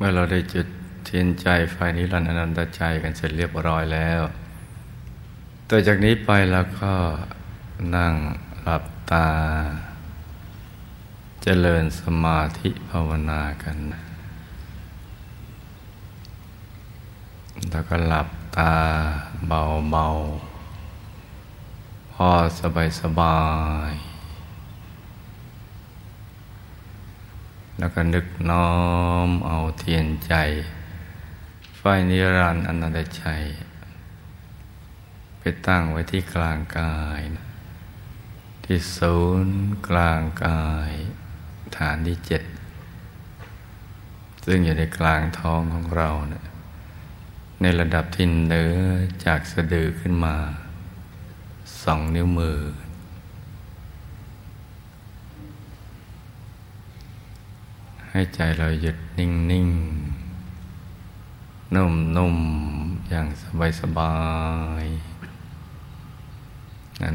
เมื่อเราได้จุดเทียนใจไฟนิรันดร์อนันตใจกันเสร็จเรียบร้อยแล้วต่อจากนี้ไปเราก็นั่งหลับตา เจริญสมาธิภาวนากัน แล้วก็หลับตาเบาๆ พอสบายสบาย แล้วก็นึกน้อมเอาเทียนใจ ไฟนิรันดร์อนันตชัยไปตั้งไว้ที่กลางกายนะที่ศูนย์กลางกาย ฐานที่เจ็ดซึ่งอยู่ในกลางท้องของเรานะในระดับที่เนื้อจากสะดือขึ้นมาสองนิ้วมือ ให้ใจเราหยุดนิ่งนิ่งนุ่มนุ่มอย่างสบายสบาย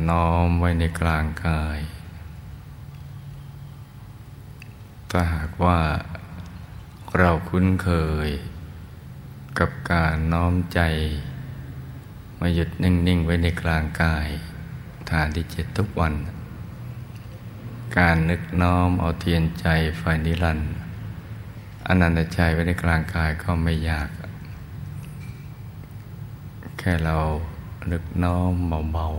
น้อมไว้ในกลางกาย ถ้าหากว่าเราคุ้นเคย กับการน้อมใจ มาหยุดนิ่ง ๆ ไว้ในกลางกายฐานที่เจ็ดทุกวัน การนึกน้อมเอาเทียนใจไฟนิรันดร์ อนันตใจไว้ในกลางกายก็ไม่ยาก แค่เรานึกน้อมเบาๆ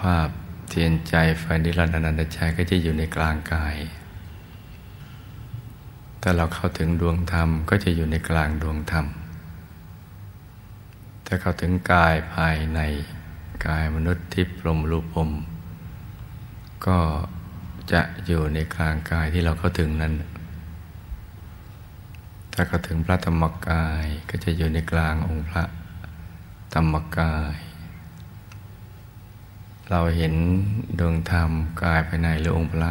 ภาพเทียนใจไฟนิรันดร์อนันตใจก็จะอยู่ในกลางกาย ถ้าเราเข้าถึงดวงธรรมก็จะอยู่ในกลางดวงธรรม ถ้าเข้าถึงกายภายในกายมนุษย์ทิพย์ลมรูปพรมก็ จะอยู่ในกลางกายที่เราเข้าถึงนั้น ถ้าเข้าถึงพระธรรมกายก็จะอยู่ในกลางองค์พระธรรมกาย เราเห็นดวงธรรมกายภายในหรือองค์พระ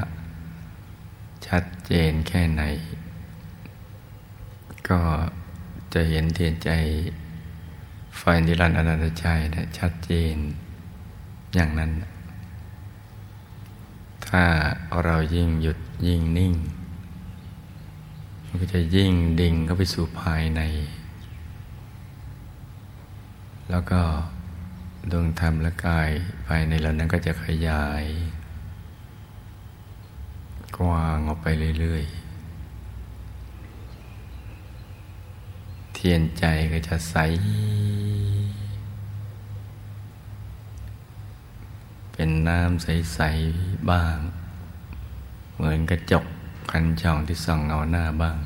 ชัดเจนแค่ไหน ก็จะเห็นเทียนใจไฟนิรันดร์อนันตชัยนะชัดเจนอย่างนั้น ถ้าเรายิ่งหยุดยิ่งนิ่ง มันก็จะยิ่งดิ่งเข้าไปสู่ภายใน แล้วก็ดวงธรรมและกายภายในเรานั้นก็จะขยาย กว้างออกไปเรื่อย ๆ เทียนใจก็จะใส เป็นน้ำใส ๆ บ้าง เหมือนกระจกคันช่องที่ส่องเงาหน้าบ้าง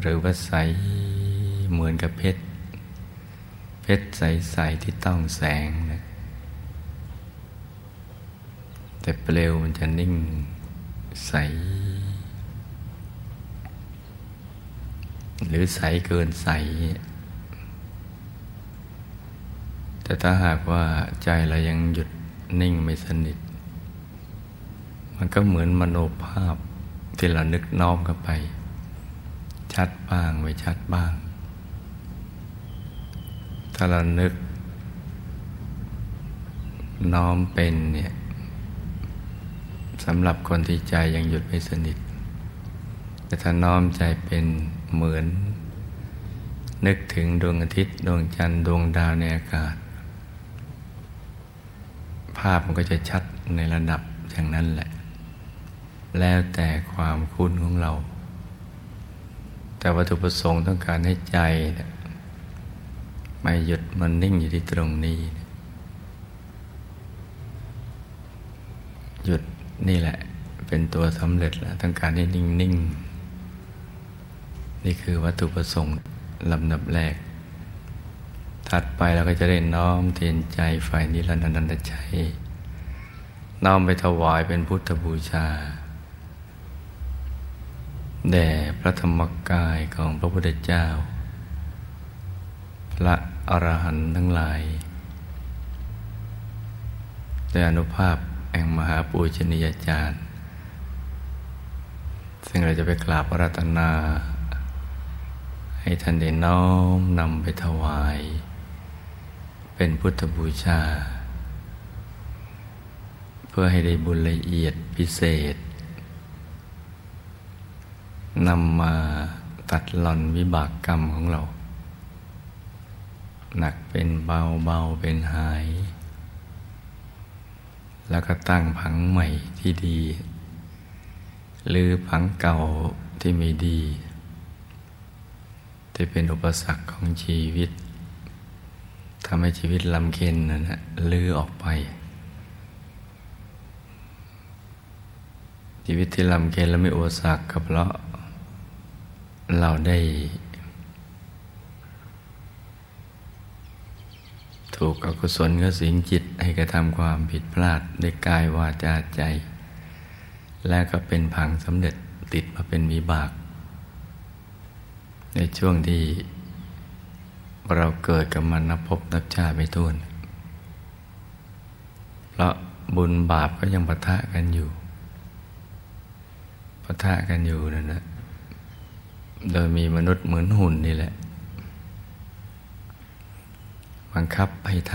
หรือว่าใสเหมือนกับเพชร เพชรใส ๆ ที่ต้องแสงนะแต่เปลวมันจะนิ่งใส หรือใสเกินใส แต่ถ้าหากว่าใจเรายังหยุดนิ่งไม่สนิท มันก็เหมือนมโนภาพที่เรานึกน้อมเข้าไป ชัดบ้างไม่ชัดบ้าง ถ้าเรานึก น้อมเป็นเนี่ยสำหรับคนที่ใจยังหยุดไม่สนิท แต่ถ้าน้อมใจเป็นเหมือน นึกถึงดวงอาทิตย์ ดวงจันทร์ดวงดาวในอากาศ ภาพมันก็จะชัดในระดับอย่างนั้นแหละ แล้วแต่ความคุ้นของเรา แต่วัตถุประสงค์ต้องการให้ใจไม่หยุดมันนิ่งอยู่ที่ตรงนี้ หยุดนี่แหละ เป็นตัวสำเร็จแล้วต้องการให้นิ่งนิ่งนี่คือวัตถุประสงค์ลำดับแรก ถัดไปเราก็จะได้น้อมเทียนใจไฟนิรันดร์นันตชัยน้อมไปถวายเป็นพุทธบูชา แด่พระธรรมกายของพระพุทธเจ้า พระอรหันต์ทั้งหลายด้วยอนุภาพแห่งมหาปูชนียาจารย์ ซึ่งเราจะไปกราบระรัตนา ให้ท่านได้น้อมนำไปถวาย เป็นพุทธบูชา เพื่อให้ได้บุญละเอียดพิเศษนำมาตัดหล่อนวิบากกรรมของเรา หนักเป็นเบาเบาเป็นหาย แล้วก็ตั้งผังใหม่ที่ดี หรือผังเก่าที่ไม่ดี ที่เป็นอุปสรรคของชีวิต ทำให้ชีวิตลำเค็นนั่นะลือออกไป ชีวิตที่ลำเค็นและไม่อุปสรรคก็เพราะเราได้ ถูกอกุศลก็สิงจิตให้กระทำความผิดพลาดได้กายวาจาใจ และก็เป็นผังสำเร็จติดมาเป็นวิบาก ในช่วงที่ เราเกิดกับมันนับพบนับชาติไม่ท้วน เพราะบุญบาปก็ยังปะทะกันอยู่ปะทะกันอยู่นั่นแหละโดยมีมนุษย์เหมือนหุ่นนี่แหละ บังคับให้ท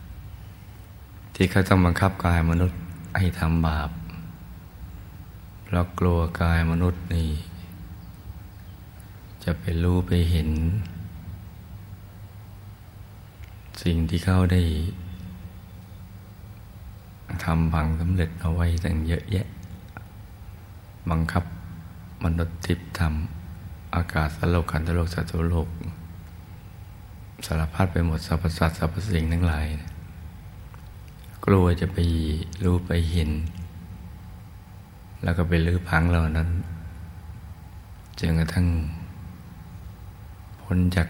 ำที่เขาต้องบังคับกายมนุษย์ให้ทำบาปเพราะกลัวกายมนุษย์นี่ จะไปรู้ไปเห็น สิ่งที่เขาได้ทำบังสำเร็จเอาไว้ตั้งเยอะแยะ บังคับมนุษย์ทิพย์ทำอากาศสโลกขันธโลกสัตว์โลก สารพัดไปหมดสรรพสัตว์สรรพสิ่งทั้งหลาย กลัวจะไปรู้ไปเห็น แล้วก็ไปลื้อพังเหล่านั้นจนกระทั่งพ้นจาก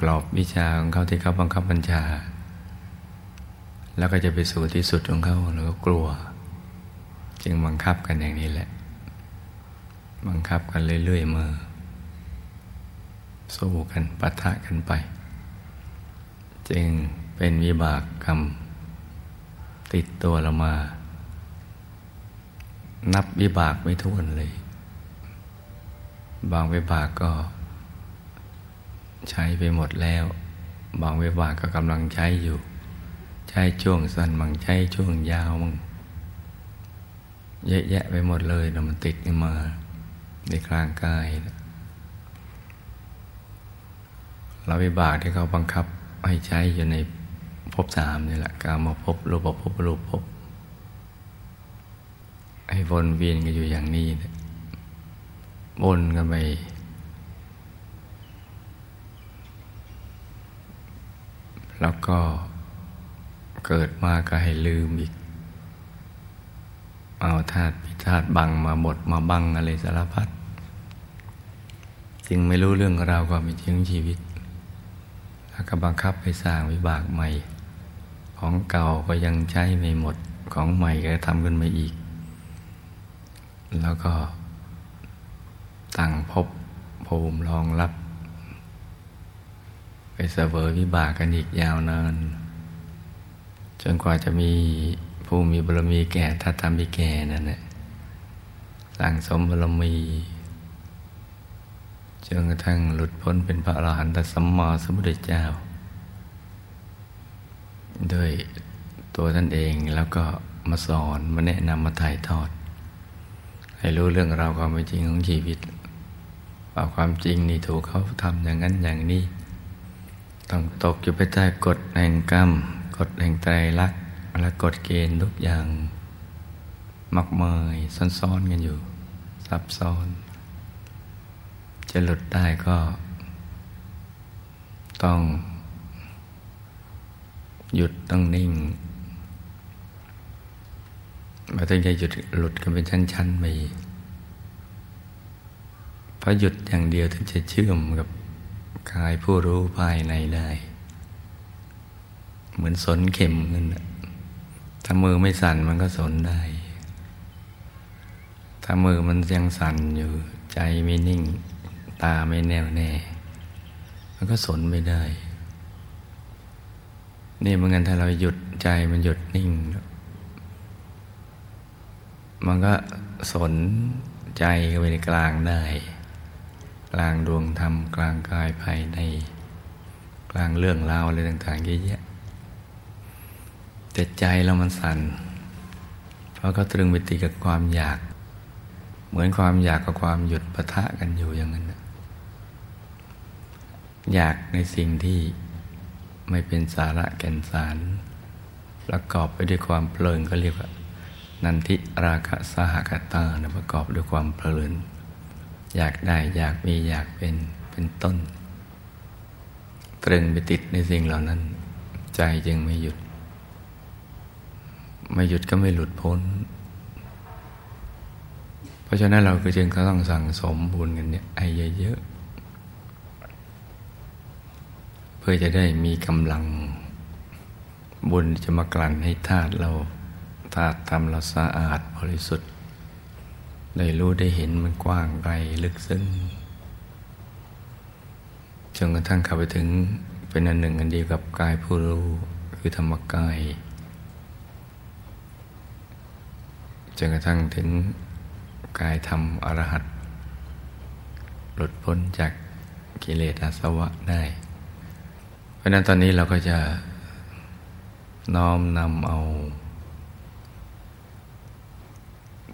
กรอบวิชาของเขาที่เขาบังคับบัญชา แล้วก็จะไปสู่ที่สุดของเขาแล้วก็กลัว จึงบังคับกันอย่างนี้แหละ บังคับกันเรื่อยๆมาสู้กันปะทะกันไป จึงเป็นวิบากกรรม ติดตัวเรามา นับวิบากไม่ท้วนเลย บางวิบากก็ ใช้ไปหมดแล้ว บางเวิบาก็กำลังใช้อยู่ ใช้ช่วงสั้นบางใช้ช่วงยาวมั่งเยอะแยะไปหมดเลยแล้วมันติดขึ้นมาในกลางกายเราวิบากที่เขาบังคับให้ใช้อยู่ในภพสามนี่แหละการมาพบรูปภพรูปภพให้วนเวียนกันอยู่อย่างนี้วนกันไป แล้วก็เกิดมาก็ให้ลืมอีก เอาธาตุพิธาตุบังมาหมดมาบังอะไรสารพัดจึงไม่รู้เรื่องราวความเป็นจริงชีวิต แล้วก็บังคับไปสร้างวิบากใหม่ ของเก่าก็ยังใช้ไม่หมดของใหม่ก็ทำขึ้นมาอีก แล้วก็ตั้งพบภูมิรองรับ เสวยวิบากกันอีกยาวนาน จนกว่าจะมีผู้มีบารมีแก่ถ้าทำไปแก่นั่นแหละสั่งสมบารมีจนกระทั่งหลุดพ้นเป็นพระอรหันตสัมมาสัมพุทธเจ้า ด้วยตัวท่านเองแล้วก็มาสอนมาแนะนำมาถ่ายทอด ให้รู้เรื่องราวความเป็นจริงของชีวิตว่าความจริงนี่ถูกเขาทำอย่างนั้นอย่างนี้ ต้องตกอยู่ภายใต้กฎแห่งกรรม กฎแห่งไตรลักษณ์และกฎเกณฑ์ทุกอย่างมากมายซ้อนๆกันอยู่ ซับซ้อน จะหลุดได้ก็ ต้อง หยุดต้องนิ่งเราต้องจะหยุดหลุดกันเป็นชั้นๆไปเพราะหยุดอย่างเดียวถึงจะเชื่อมกับ กายผู้รู้ภายในได้ เหมือนสนเข็มนั่นถ้ามือไม่สั่นมันก็สนได้ ถ้ามือมันยังสั่นอยู่ใจไม่นิ่ง ตาไม่แน่วแน่ มันก็สนไม่ได้ นี่เหมือนกันถ้าเราหยุดใจมันหยุดนิ่ง มันก็สนใจเข้าไปในกลางได้ กลางดวงธรรมกลางกายภายใน กลางเรื่องราวอะไรต่างๆเยอะแยะแต่ใจเรามันสั่น เพราะก็ตรึงไปติดกับความอยาก เหมือนความอยากกับความหยุดปะทะกันอยู่อย่างนั้นอยากในสิ่งที่ไม่เป็นสาระแก่นสาร ประกอบไปด้วยความเพลินก็เรียกว่า นันทิราคะสหกตานะประกอบด้วยความเพลิน อยากได้อยากมีอยากเป็นเป็นต้น ตรึงไปติดในสิ่งเหล่านั้น ใจจึงไม่หยุด ไม่หยุดก็ไม่หลุดพ้น เพราะฉะนั้นเราก็จึงต้องสั่งสมบุญกันเนี่ยไอ้เยอะเพื่อจะได้มีกำลังบุญจะมากลั่นให้ธาตุเราธาตุทำเราสะอาดบริสุทธิ์ ได้รู้ได้เห็นมันกว้างไกลลึกซึ้งจนกระทั่งเข้าไปถึงเป็นอันหนึ่งอันเดียวกับกายผู้รู้คือธรรมกายจนกระทั่งถึงกายธรรมอรหัตหลุดพ้นจากกิเลสอาสวะได้ เพราะนั้นตอนนี้เราก็จะน้อมนำเอา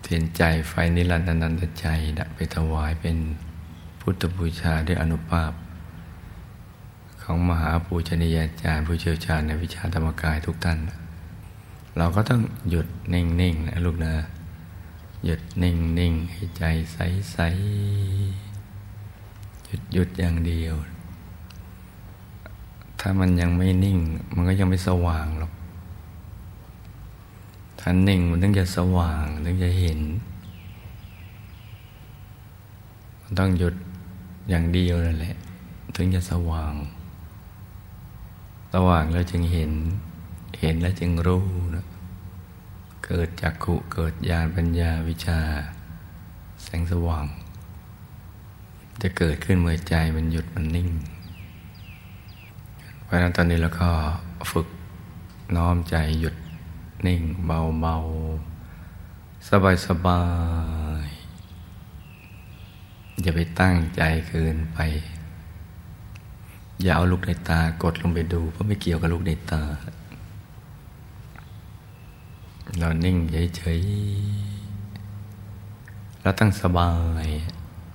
เทียนใจไฟนิรันดนันตใจไปถวายเป็นพุทธบูชาด้วยอนุภาพ ของมหาปูชนียาจารย์ผู้เชี่ยวชาญในวิชาธรรมกายทุกท่าน เราก็ต้องหยุดนิ่งๆนะลูกนะ หยุดนิ่งๆให้ใจใสๆหยุดหยุดอย่างเดียว ถ้ามันยังไม่นิ่ง มันก็ยังไม่สว่างหรอก ถ้านิ่งมันต้องจะสว่างถึงจะเห็น มันต้องหยุดอย่างเดียวนั่นแหละ ถึงจะสว่าง สว่างแล้วจึงเห็น เห็นแล้วจึงรู้นะเกิดจากขุเกิดญาณปัญญาวิชา แสงสว่าง จะเกิดขึ้นเมื่อใจมันหยุดมันนิ่ง เพราะนั้นตอนนี้เราก็ฝึกน้อมใจหยุด นิ่งเบาเบาสบายสบาย อย่าไปตั้งใจเกินไป อย่าเอาลูกในตากดลงไปดู เพราะไม่เกี่ยวกับลูกในตา เรานิ่งเฉยๆเราตั้งสบาย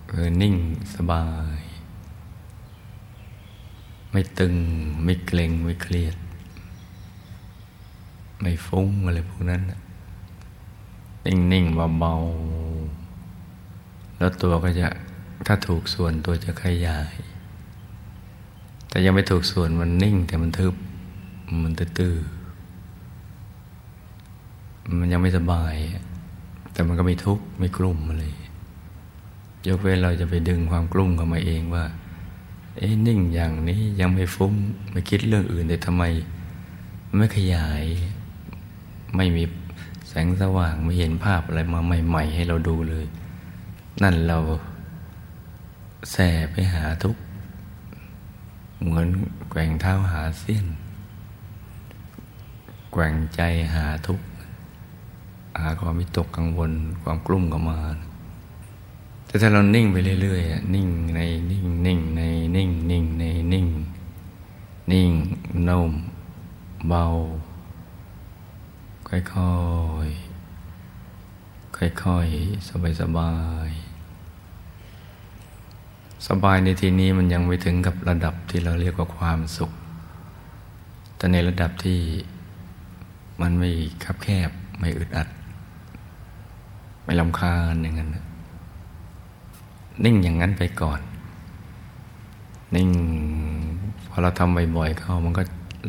คือนิ่งสบาย ไม่ตึงไม่เกร็งไม่เครียด ไม่ฟุ้งอะไรพวกนั้นนิ่งๆเบาๆแล้วตัวก็จะถ้าถูกส่วนตัวจะขยาย แต่ยังไม่ถูกส่วนมันนิ่ง แต่มันทึบ มันตื้อมันยังไม่สบาย แต่มันก็ไม่ทุกข์ไม่กลุ่มอะไรยกเว้นเราจะไปดึงความกลุ่มเข้ามาเองว่า เอ๊นิ่งอย่างนี้ยังไม่ฟุ้งไม่คิดเรื่องอื่นแต่ทำไมไม่ขยาย ไม่มีแสงสว่างไม่เห็นภาพอะไรมาใหม่ ๆ ให้เราดูเลย นั่นเราแส่ไปหาทุก เหมือนแกว่งเท้าหาเส้นแกว่งใจหาทุก หาความมิตกกังวลความกลุ้มกับมา แต่ถ้าเรานิ่งไปเรื่อยๆนิ่งในนิ่งนิ่งในนิ่งนิ่งในนิ่ง นิ่งนุ่มเบา ค่อยๆ ค่อยๆ สบายสบาย สบายในที่นี้มันยังไม่ถึงกับระดับที่เราเรียกว่าความสุข แต่ในระดับที่มันไม่คับแคบ ไม่อึดอัด ไม่ลำคาญอย่างนั้น นิ่งอย่างนั้นไปก่อน นิ่งพอเราทำบ่อยๆเข้ามันก็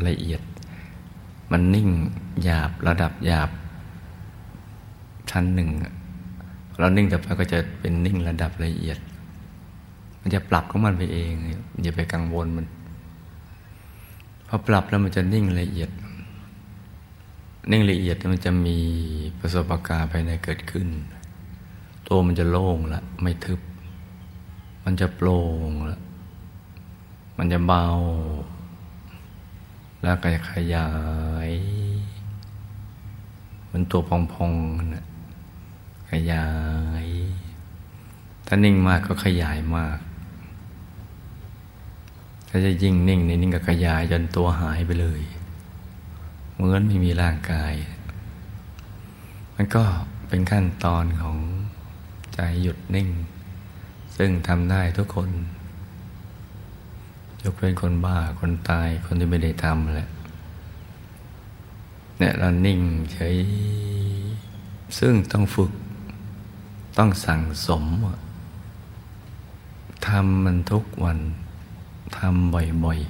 ละเอียด มันนิ่งหยาบระดับหยาบชั้นหนึ่งเรานิ่งแต่ไปก็จะเป็นนิ่งระดับละเอียด มันจะปรับของมันไปเองอย่าไปกังวลมันพอปรับแล้วมันจะนิ่งละเอียด นิ่งละเอียดมันจะมีประสบการณ์ภายในเกิดขึ้น ตัวมันจะโล่งละไม่ทึบ มันจะโปร่งล้วมันจะเบา แล้วก็จะขยาย มันตัวพองๆนะขยาย ถ้านิ่งมากก็ขยายมาก ถ้าจะยิ่งนิ่งในนิ่งก็ขยายจนตัวหายไปเลย เหมือนไม่มีร่างกาย มันก็เป็นขั้นตอนของใจหยุดนิ่ง ซึ่งทำได้ทุกคน ยกเป็นคนบ้าคนตายคนที่ไม่ได้ทำแหละเนี่ยเรานิ่งเฉยซึ่งต้องฝึกต้องสั่งสมทำมันทุกวันทำบ่อย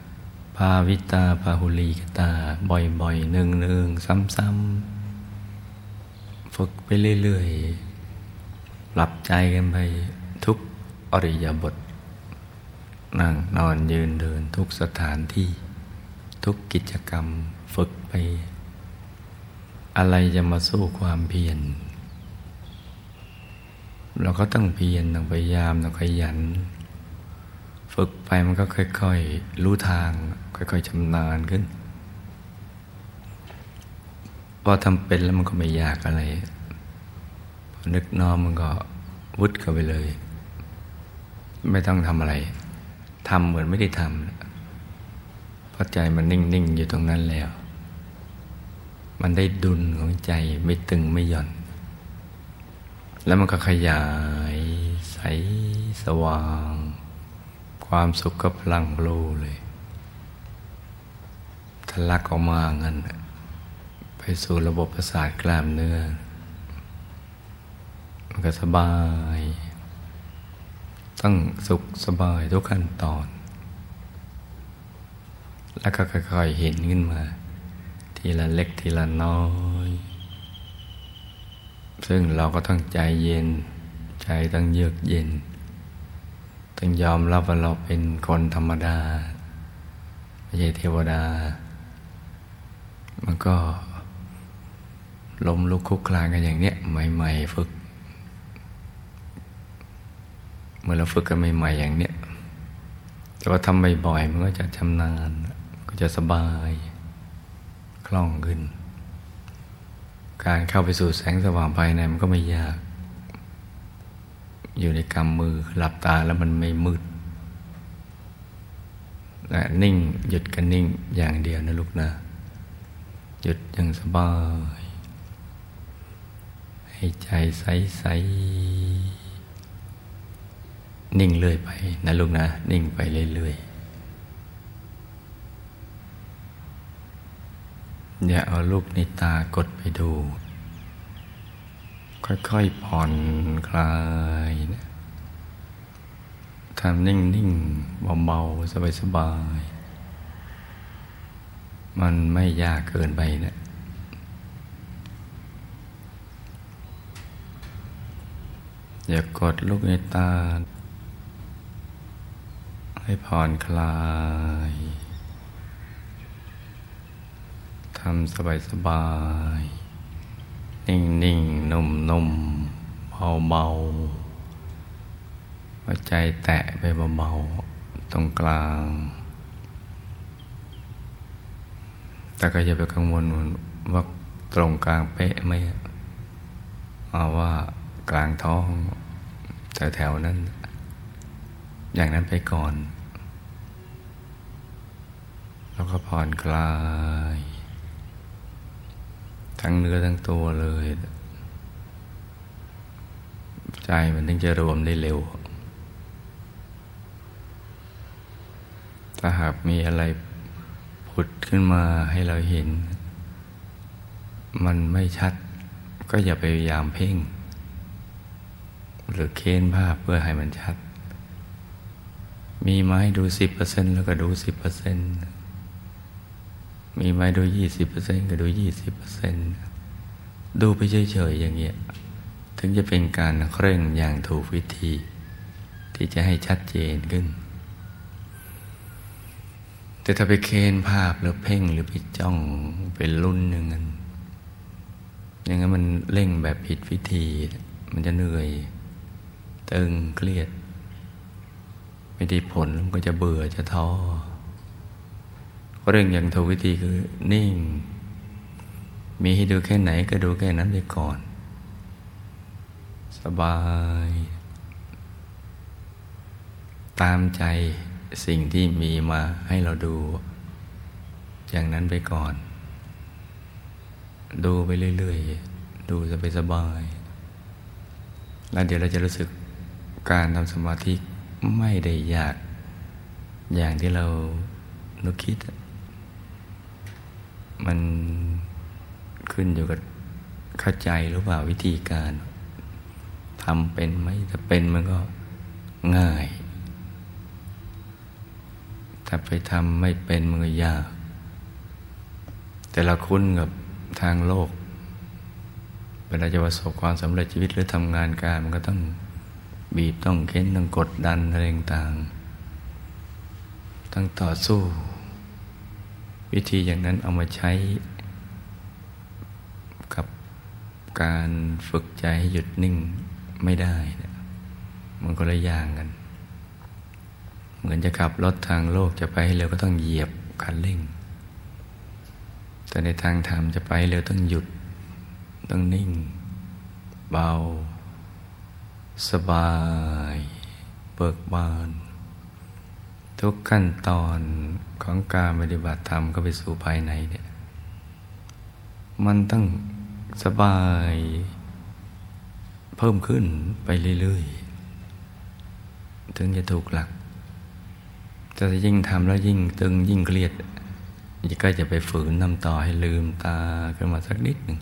ๆภาวิตาภาหุลีกตา บ่อยๆหนึ่งๆ ซ้ำๆ ฝึกไปเรื่อยๆหลับใจกันไปทุกอริยบท นั่งนอนยืนเดินทุกสถานที่ ทุกกิจกรรมฝึกไป อะไรจะมาสู้ความเพียรเราก็ต้องเพียรต้องพยายามต้องขยัน ฝึกไปมันก็ค่อยๆ รู้ทาง ค่อยๆชำนาญขึ้นพอทำเป็นแล้วมันก็ไม่ยากอะไรพอนึกน้อมมันก็วุดเข้าไปเลย ไม่ต้องทำอะไร ทำเหมือนไม่ได้ทำเพราะใจมันนิ่ง ๆ อยู่ตรงนั้นแล้ว มันได้ดุลของใจไม่ตึงไม่หย่อน แล้วมันก็ขยายใสสว่าง ความสุขก็พลังโลเลยทะลักออกมาเงั้นไปสู่ระบบประสาทกล้ามเนื้อ มันก็สบาย ต้องสุขสบายทุกขั้นตอน แล้วก็ค่อยๆเห็นขึ้นมา ทีละเล็กทีละน้อย ซึ่งเราก็ต้องใจเย็น ใจต้องเยือกเย็น ต้องยอมรับว่าเราเป็นคนธรรมดา ไม่ใช่เทวดา มันก็ล้มลุกคุกคลานกันอย่างเนี้ยใหม่ ๆ ฝึก เมื่อเราฝึกกันใหม่ๆอย่างเนี้ยแต่ว่าทำบ่อยๆมันก็จะชำนาญก็จะสบาย คล่องขึ้น การเข้าไปสู่แสงสว่างภายในมันก็ไม่ยาก อยู่ในกำมือหลับตาแล้วมันไม่มืดและนิ่งหยุดกันนิ่งอย่างเดียวนะลูกนะหยุดอย่างสบาย ให้ใจใสใส นิ่งเรื่อยไปนะลูกนะ นิ่งไปเรื่อยๆ อย่าเอาลูกในตากดไปดู ค่อยๆผ่อนคลายนะทำนิ่งๆเบาๆ สบายๆ มันไม่ยากเกินไปนะอย่ากดลูกในตา ให้ผ่อนคลายทำสบายสบาย นิ่งนิ่งนุ่มนุ่มเบาเบาหัวใจแตะไปเบาๆตรงกลาง แต่ก็อย่าไปกังวลว่าตรงกลางเป๊ะไหมเอาว่ากลางท้องแถวๆนั้น อย่างนั้นไปก่อน แล้วก็ผ่อนคลาย ทั้งเนื้อทั้งตัวเลย ใจมันถึงจะรวมได้เร็ว ถ้าหากมีอะไรผุดขึ้นมาให้เราเห็น มันไม่ชัด ก็อย่าไปพยายามเพ่ง หรือเค้นภาพเพื่อให้มันชัด มีไม้ดูสิบเปอร์เซ็นแล้วก็ดูสิบเปอร์เซ็นต์ มีไหมดูยี่สิบเปอร์เซ็นต์ก็ดูยี่สิบเปอร์เซ็นต์ดูไปเฉยๆอย่างเงี้ย ถึงจะเป็นการเคร่งอย่างถูกวิธี ที่จะให้ชัดเจนขึ้น แต่ถ้าไปเคนภาพหรือเพ่งหรือไปจ้องเป็นรุ่นอย่งนั้นอย่างนั้นมันเร่งแบบผิดวิธี มันจะเหนื่อยตึงเครียด ไม่ได้ผลมันก็จะเบื่อจะท้อ เรื่องอย่างถูกวิธีคือนิ่ง มีให้ดูแค่ไหนก็ดูแค่นั้นไปก่อน สบาย ตามใจสิ่งที่มีมาให้เราดู อย่างนั้นไปก่อน ดูไปเรื่อยๆ ดูสบายสบาย แล้วเดี๋ยวเราจะรู้สึกการทำสมาธิไม่ได้ยาก อย่างที่เรานึกคิด มันขึ้นอยู่กับเข้าใจหรือเปล่าวิธีการทำเป็นไหมถ้าเป็นมันก็ง่าย ถ้าไปทำไม่เป็นมันก็ยาก แต่เราคุ้นกับทางโลก เวลาจะประสบความสำเร็จชีวิตหรือทำงานการมันก็ต้องบีบต้องเค้นต้องกดดันอะไรต่างต้องต่อสู้ วิธีอย่างนั้นเอามาใช้ กับการฝึกใจให้หยุดนิ่งไม่ได้มันก็เลยย่างกัน เหมือนจะขับรถทางโลกจะไปให้เร็วก็ต้องเหยียบคันเร่ง แต่ในทางธรรมจะไปเร็วต้องหยุด ต้องนิ่ง เบา สบาย เบิกบาน ทุกขั้นตอนของการปฏิบัติธรรมก็ไปสู่ภายในเนี่ยมันต้องสบายเพิ่มขึ้นไปเรื่อยๆ ถึงจะถูกหลักจะยิ่งทำแล้วยิ่งตึงยิ่งเครียดก็จะไปฝืนนำต่อให้ลืมตาขึ้นมาสักนิดหนึ่ง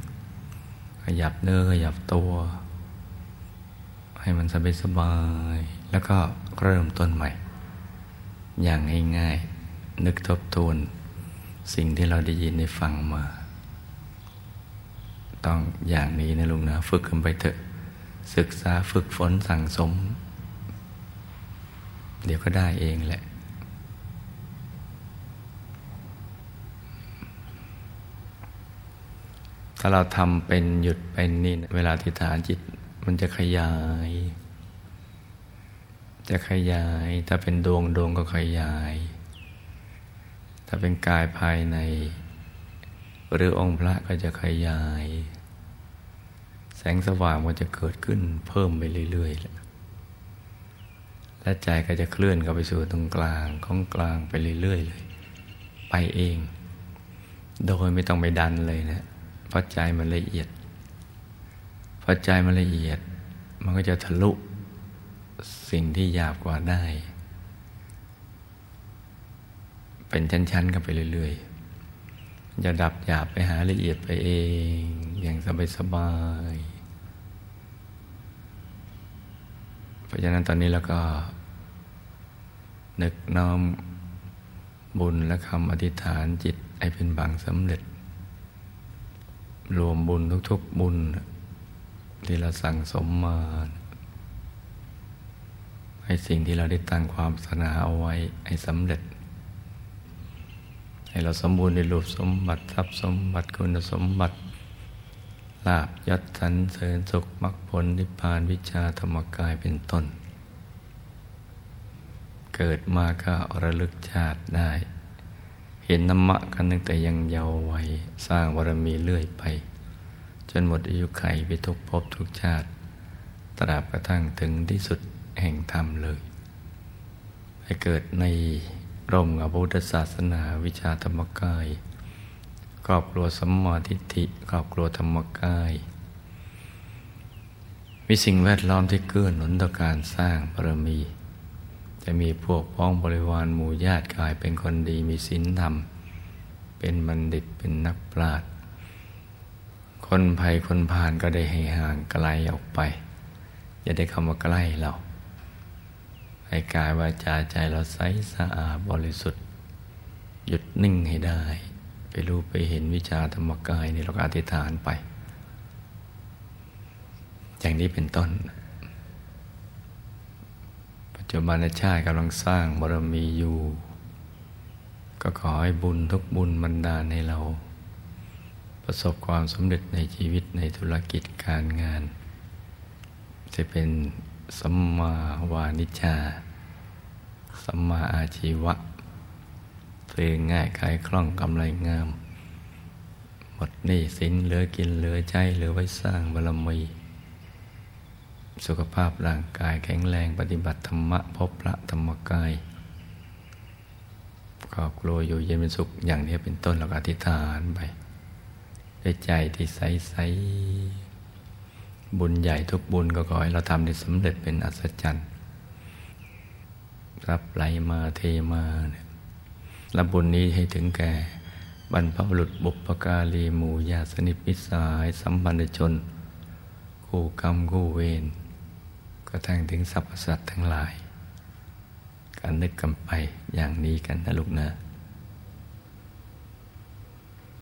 ขยับเนื้อขยับตัว ให้มันสบายสบาย แล้วก็เริ่มต้นใหม่ อย่างง่ายๆ นึกทบทวนสิ่งที่เราได้ยินได้ฟังมา ต้องอย่างนี้นะลุงนะ ฝึกขึ้นไปเถอะ ศึกษาฝึกฝนสั่งสม เดี๋ยวก็ได้เองแหละถ้าเราทำเป็นหยุดเป็นนี่เวลาทิฏฐานจิตมันจะขยาย จะขยาย ถ้าเป็นดวงดวงก็ขยาย ถ้าเป็นกายภายใน หรือองค์พระก็จะขยาย แสงสว่างมันจะเกิดขึ้นเพิ่มไปเรื่อยๆและใจก็จะเคลื่อนเข้าไปสู่ตรงกลางของกลางไปเรื่อยๆเลย ไปเอง โดยไม่ต้องไปดันเลยนะเพราะใจมันละเอียดเพราะใจมันละเอียด มันก็จะทะลุ สิ่งที่หยาบกว่าได้ เป็นชั้นๆกันไปเรื่อยๆจะดับหยาบไปหาละเอียดไปเอง อย่างสบายๆเพราะฉะนั้นตอนนี้เราก็ นึกน้อมบุญและคำอธิษฐานจิตให้เป็นบางสำเร็จ รวมบุญทุกๆบุญที่เราสั่งสมมา ให้สิ่งที่เราได้ตั้งความสนาเอาไว้ให้สำเร็จ ให้เราสมบูรณ์ในรูปสมบัติทรัพย์สมบัติคุณสมบัติลาบยศสันเสริญสุขมรรคผลนิพพานวิชาธรรมกายเป็นต้น เกิดมาก็ระลึกชาติได้ เห็นธรรมะกันตั้งแต่ยังเยาว์วัยสร้างบารมีเรื่อยไป จนหมดอายุไขไปทุกภพทุกชาติ ตราบกระทั่งถึงที่สุด แห่งธรรมเลยให้เกิดในร่มกับพุทธศาสนาวิชาธรรมกาย ครอบครัวสัมมาทิฏฐิครอบครัวธรรมกาย มีสิ่งแวดล้อมที่เกื้อหนุนต่อการสร้างบารมี จะมีพวกพ้องบริวารหมู่ญาติกายเป็นคนดีมีศีลธรรม เป็นบัณฑิตเป็นนักปราชญ์คนภัยคนผ่านก็ได้ให้ห่างไกลออกไป อย่าได้เข้ามาใกล้เรา ให้กายวาจาใจเราใสสะอาดบริสุทธิ์ หยุดนิ่งให้ได้ ไปรู้ไปเห็นวิชาธรรมกายในี่เราก็อธิษฐานไป อย่างนี้เป็นต้น ปัจจุบันชาติกำลังสร้างบารมีอยู่ ก็ขอให้บุญทุกบุญบันดาให้เรา ประสบความสำเร็จในชีวิตในธุรกิจการงาน จะเป็น สัมมาวานิชาสัมมาอาชีวะเื้อง่ายขายคล่องกำไรงาม หมดหนี้สินเหลือกินเหลือใช้เหลือไว้สร้างบารมี สุขภาพร่างกายแข็งแรงปฏิบัติธรรมะพบพระธรรมกายครอบครัวอยู่เย็นเป็นสุขอย่างนี้เป็นต้นเราก็อธิษฐานไปด้วยใจที่ใสใส บุญใหญ่ทุกบุญก็ขอให้เราทำได้สำเร็จเป็นอัศจรรย์รับไหลมาเทมาเนี่ยรับบุญนี้ให้ถึงแก่บรรพบุรุษบุปการีหมู่ญาสนิพิสายสัมพันธชน คู่กรรมคู่เวรก็ทั้งถึงสรรพสัตว์ทั้งหลาย การนึกกันไปอย่างนี้กันนะลูกนะ